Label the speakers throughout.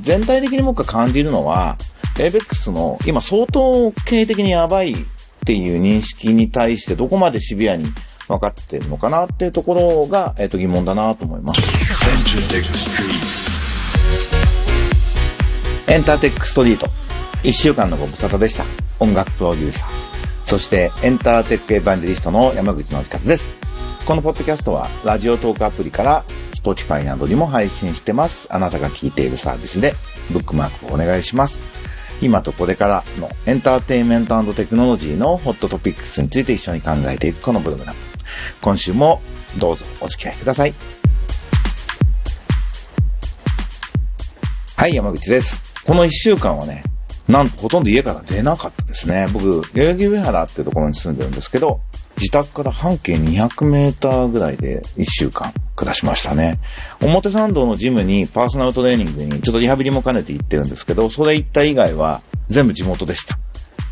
Speaker 1: 全体的に僕が感じるのは、ABEX の今相当経営的にやばいっていう認識に対してどこまでシビアに分かってるのかなっていうところが、えっ、と疑問だなと思います。エンターテックストリート。一週間のご無沙汰でした。音楽プロデューサー。そしてエンターテックエヴァンジリストの山口のりかです。このポッドキャストはラジオトークアプリから Spotify などにも配信してます。あなたが聞いているサービスでブックマークをお願いします。今とこれからのエンターテインメントテクノロジーのホットトピックスについて一緒に考えていくこのブログだ。今週もどうぞお付き合いください。はい、山口です。この一週間はね、なんとほとんど家から出なかったですね。僕、代々木上原っていうところに住んでるんですけど、自宅から半径200メーターぐらいで1週間下しましたね。表参道のジムにパーソナルトレーニングにちょっとリハビリも兼ねて行ってるんですけど、それ行った以外は全部地元でした。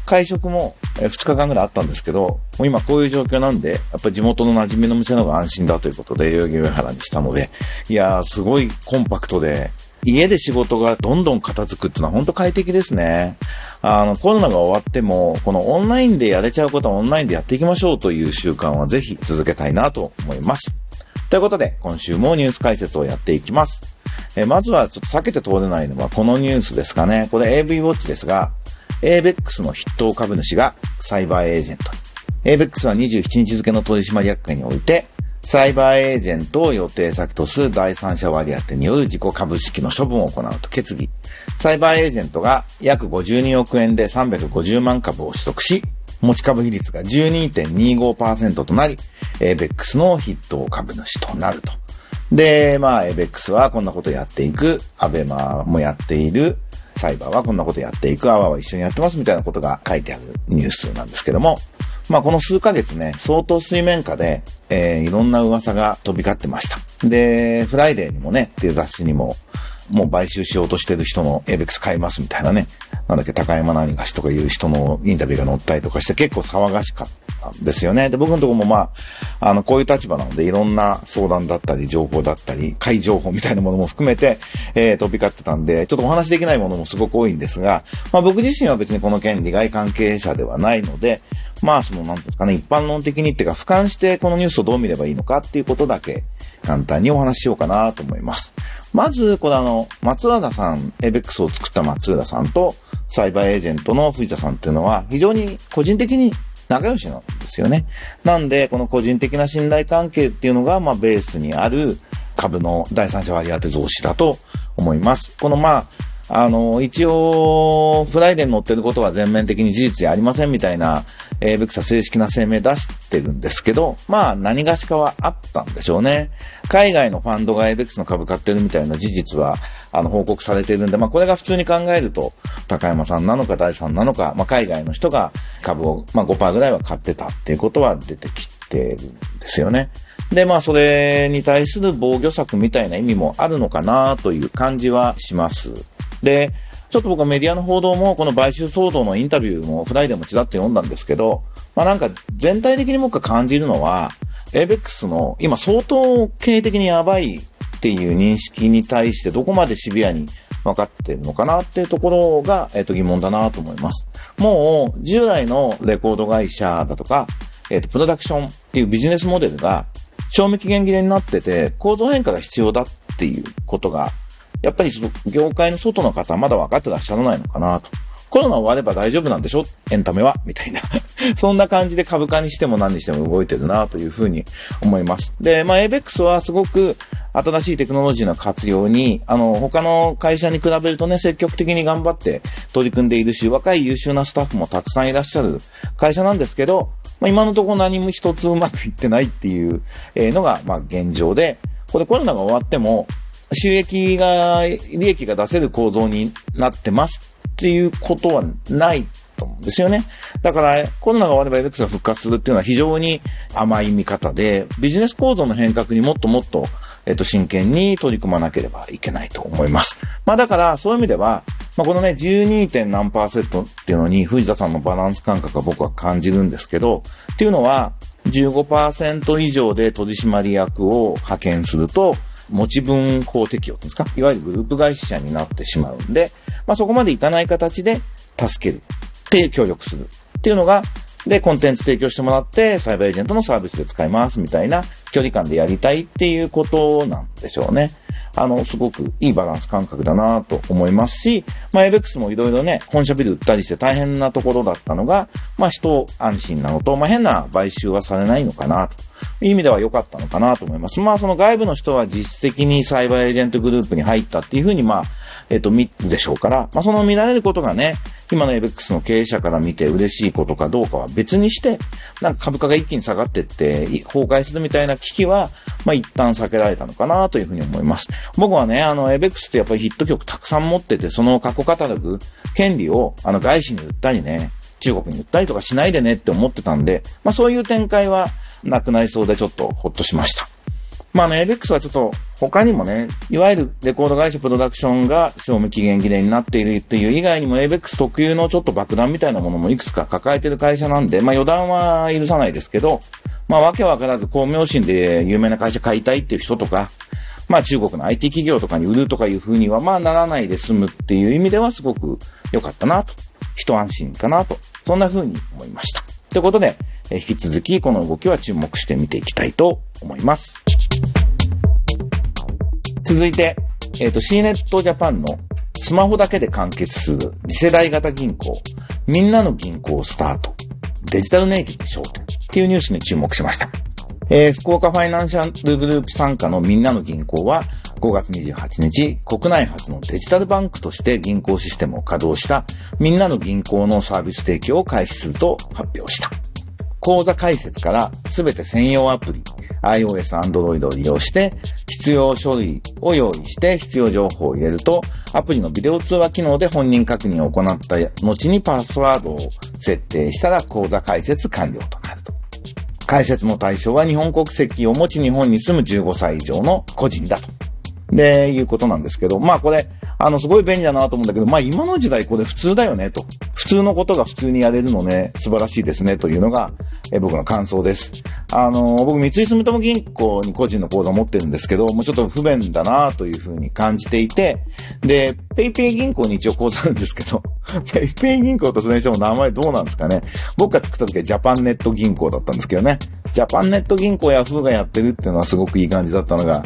Speaker 1: 会食も2日間ぐらいあったんですけど、もう今こういう状況なんで、やっぱり地元の馴染みの店の方が安心だということで、代々木上原にしたので、いやー、すごいコンパクトで、家で仕事がどんどん片付くっていうのは本当快適ですね。あの、コロナが終わっても、このオンラインでやれちゃうことはオンラインでやっていきましょうという習慣はぜひ続けたいなと思います。ということで、今週もニュース解説をやっていきます。えまずはちょっと避けて通れないのはこのニュースですかね。これ AV ウォッチですが、ABEX の筆頭株主がサイバーエージェント。ABEX は27日付の取締役会において、サイバーエージェントを予定先とする第三者割当てによる自己株式の処分を行うと決議。サイバーエージェントが約52億円で350万株を取得し、持ち株比率が12.25%となり、ABEX の筆頭株主となると。で、まあ、ABEX はこんなことやっていく、アベマもやっている、サイバーはこんなことやっていく、アワーは一緒にやってますみたいなことが書いてあるニュースなんですけども、まあこの数ヶ月ね、相当水面下で、えー、いろんな噂が飛び交ってました。で、フライデーにもね、っていう雑誌にも、もう買収しようとしてる人のエイベックス買いますみたいなね。なんだっけ、高山何がしとかいう人のインタビューが載ったりとかして結構騒がしかったんですよね。で、僕のとこもまあ、あの、こういう立場なのでいろんな相談だったり、情報だったり、怪情報みたいなものも含めて、えー、飛び交ってたんで、ちょっとお話できないものもすごく多いんですが、まあ僕自身は別にこの件利害関係者ではないので、まあその、なんですかね、一般論的にっていうか、俯瞰してこのニュースをどう見ればいいのかっていうことだけ、簡単にお話ししようかなと思います。まず、これあの、松浦さん、エイベックスを作った松浦さんと、サイバーエージェントの藤田さんっていうのは、非常に個人的に仲良しなんですよね。なんで、この個人的な信頼関係っていうのが、まあ、ベースにある株の第三者割当増資だと思います。この、まあ、あの、一応、フライデーに載ってることは全面的に事実でありませんみたいな、えー、ベクサ正式な声明出してるんですけど、まあ、何がしかはあったんでしょうね。海外のファンドがエイベックスの株買ってるみたいな事実は、あの、報告されてるんで、まあ、これが普通に考えると、高山さんなのか第三なのか、まあ、海外の人が株を、まあ、5%ぐらいは買ってたっていうことは出てきてるんですよね。で、まあ、それに対する防御策みたいな意味もあるのかなという感じはします。で、ちょっと僕はメディアの報道も、この買収騒動のインタビューもフライデーもちらっと読んだんですけど、まあなんか全体的に僕が感じるのは、ABEX の今相当経営的にやばいっていう認識に対してどこまでシビアに分かってるのかなっていうところが、えっ、と疑問だなと思います。もう従来のレコード会社だとか、えっ、とプロダクションっていうビジネスモデルが賞味期限切れになってて構造変化が必要だっていうことがやっぱりその業界の外の方はまだ分かってらっしゃらないのかなと。コロナ終われば大丈夫なんでしょ？エンタメは？みたいな そんな感じで株価にしても何にしても動いてるなというふうに思います。で、まあ、ABEX はすごく新しいテクノロジーの活用に、あの、他の会社に比べるとね、積極的に頑張って取り組んでいるし、若い優秀なスタッフもたくさんいらっしゃる会社なんですけど、まあ、今のところ何も一つうまくいってないっていうのが、まあ、現状で、これコロナが終わっても、収益が、利益が出せる構造になってますっていうことはないと思うんですよね。だから、コロナが終われば LX が復活するっていうのは非常に甘い見方で、ビジネス構造の変革にもっともっと、えっと、真剣に取り組まなければいけないと思います。まあだから、そういう意味では、まあこのね、12. 何パーセントっていうのに、藤田さんのバランス感覚は僕は感じるんですけど、っていうのは、15%以上で取締役を派遣すると、持ち分法適用っていうんですか？いわゆるグループ会社になってしまうんで、まあそこまでいかない形で助けるって協力するっていうのが、で、コンテンツ提供してもらって、サイバーエージェントのサービスで使いますみたいな距離感でやりたいっていうことなんでしょうね。あの、すごくいいバランス感覚だなと思いますし、まあ、エベックスもいろいろね、本社ビル売ったりして大変なところだったのが、まあ、人安心なのと、まあ、変な買収はされないのかなと。意味では良かったのかなと思います。まあ、その外部の人は実質的にサイバーエージェントグループに入ったっていうふうに、まあ、えっ、と、見るでしょうから、まあ、その見られることがね、今のエベックスの経営者から見て嬉しいことかどうかは別にして、なんか株価が一気に下がってって崩壊するみたいな危機は、まあ一旦避けられたのかなというふうに思います。僕はね、あの、エベックスってやっぱりヒット曲たくさん持ってて、その過去カタログ、権利を、あの、外資に売ったりね、中国に売ったりとかしないでねって思ってたんで、まあそういう展開はなくなりそうでちょっとほっとしました。まあね、エベックスはちょっと他にもね、いわゆるレコード会社プロダクションが賞味期限切れになっているっていう以外にもエベックス特有のちょっと爆弾みたいなものもいくつか抱えてる会社なんで、まあ予断は許さないですけど、まあわけわからず公明心で有名な会社買いたいっていう人とか、まあ中国の IT 企業とかに売るとかいう風にはまあならないで済むっていう意味ではすごく良かったなと。一安心かなと。そんな風に思いました。ということで、引き続きこの動きは注目して見ていきたいと思います。続いて、えっ、ー、と、C ネットジャパンのスマホだけで完結する次世代型銀行、みんなの銀行スタート、デジタルネイティブ商店っていうニュースに注目しました。えー、福岡ファイナンシャルグループ参加のみんなの銀行は5月28日、国内初のデジタルバンクとして銀行システムを稼働したみんなの銀行のサービス提供を開始すると発表した。口座開設からすべて専用アプリ、iOS、Android を利用して、必要書類を用意して必要情報を入れると、アプリのビデオ通話機能で本人確認を行った後にパスワードを設定したら口座開設完了となると。開設の対象は日本国籍を持ち日本に住む15歳以上の個人だと。で、いうことなんですけど、まあこれ、あの、すごい便利だなと思うんだけど、まあ今の時代これ普通だよね、と。普通のことが普通にやれるのね、素晴らしいですね、というのが、え僕の感想です。あの、僕、三井住友銀行に個人の口座を持ってるんですけど、もうちょっと不便だなというふうに感じていて、で、ペイペイ銀行に一応口座あるんですけど、ペイペイ銀行とそれにしても名前どうなんですかね。僕が作った時はジャパンネット銀行だったんですけどね。ジャパンネット銀行、ヤフーがやってるっていうのはすごくいい感じだったのが、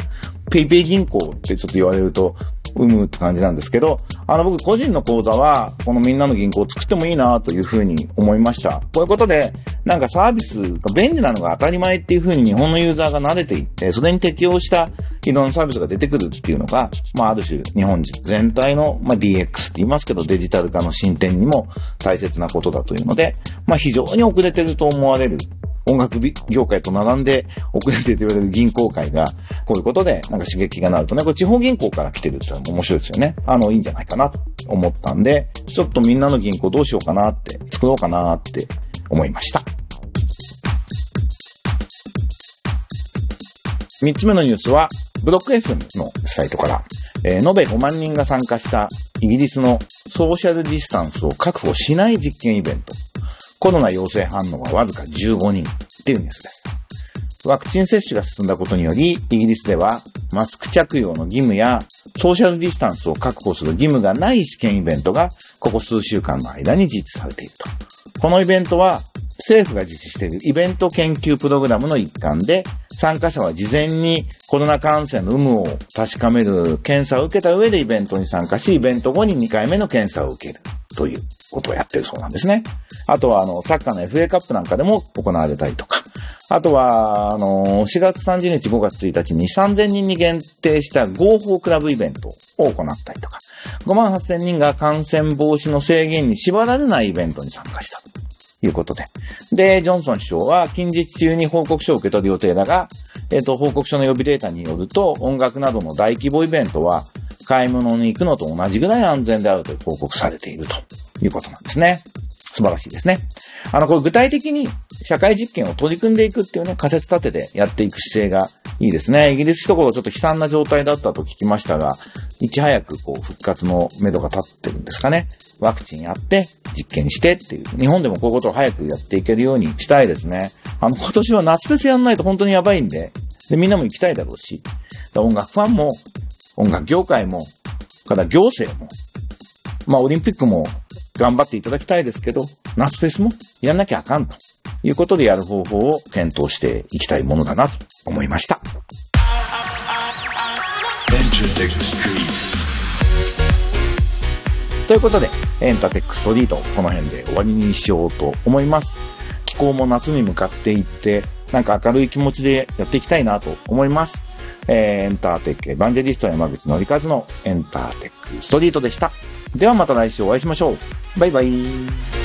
Speaker 1: ペイペイ銀行ってちょっと言われると、うむって感じなんですけど、あの僕個人の口座は、このみんなの銀行を作ってもいいなというふうに思いました。こういうことで、なんかサービスが便利なのが当たり前っていうふうに日本のユーザーが慣れていって、それに適応したいろんなサービスが出てくるっていうのが、まあある種日本全体の、まあ、DX って言いますけどデジタル化の進展にも大切なことだというので、まあ非常に遅れてると思われる音楽業界と並んで遅れてと言われる銀行界が、こういうことでなんか刺激がなるとね、これ地方銀行から来てるってのも面白いですよね。あの、いいんじゃないかなと思ったんで、ちょっとみんなの銀行どうしようかなって、作ろうかなって思いました。三つ目のニュースは、ブロック FM のサイトから、えー、延べ5万人が参加したイギリスのソーシャルディスタンスを確保しない実験イベント。コロナ陽性反応はわずか15人っていうニュースです。ワクチン接種が進んだことにより、イギリスではマスク着用の義務やソーシャルディスタンスを確保する義務がない試験イベントがここ数週間の間に実施されていると。このイベントは政府が実施しているイベント研究プログラムの一環で、参加者は事前にコロナ感染の有無を確かめる検査を受けた上でイベントに参加し、イベント後に2回目の検査を受けるということをやってるそうなんですね。あとは、あの、サッカーの FA カップなんかでも行われたりとか、あとは、あの、4月30日、5月1日に3000人に限定した合法クラブイベントを行ったりとか、5万8000人が感染防止の制限に縛られないイベントに参加したということで。で、ジョンソン首相は近日中に報告書を受け取る予定だが、えっ、ー、と、報告書の予備データによると、音楽などの大規模イベントは、買い物に行くのと同じぐらい安全であると報告されているということなんですね。素晴らしいですね。あの、これ具体的に社会実験を取り組んでいくっていうね、仮説立ててやっていく姿勢がいいですね。イギリスところちょっと悲惨な状態だったと聞きましたが、いち早くこう復活の目処が立ってるんですかね。ワクチンやって、実験してっていう。日本でもこういうことを早くやっていけるようにしたいですね。あの、今年は夏フェスやんないと本当にやばいんで、で、みんなも行きたいだろうし。音楽ファンも、音楽業界も、から行政も、まあオリンピックも頑張っていただきたいですけど、夏フェスもやんなきゃあかんということでやる方法を検討していきたいものだなと思いました。ということで、エンターテックストリート、この辺で終わりにしようと思います。気候も夏に向かっていって、なんか明るい気持ちでやっていきたいなと思います。えー、エンターテックエヴァンジェリスト山口のりかずのエンターテックストリートでした。ではまた来週お会いしましょう。バイバイ。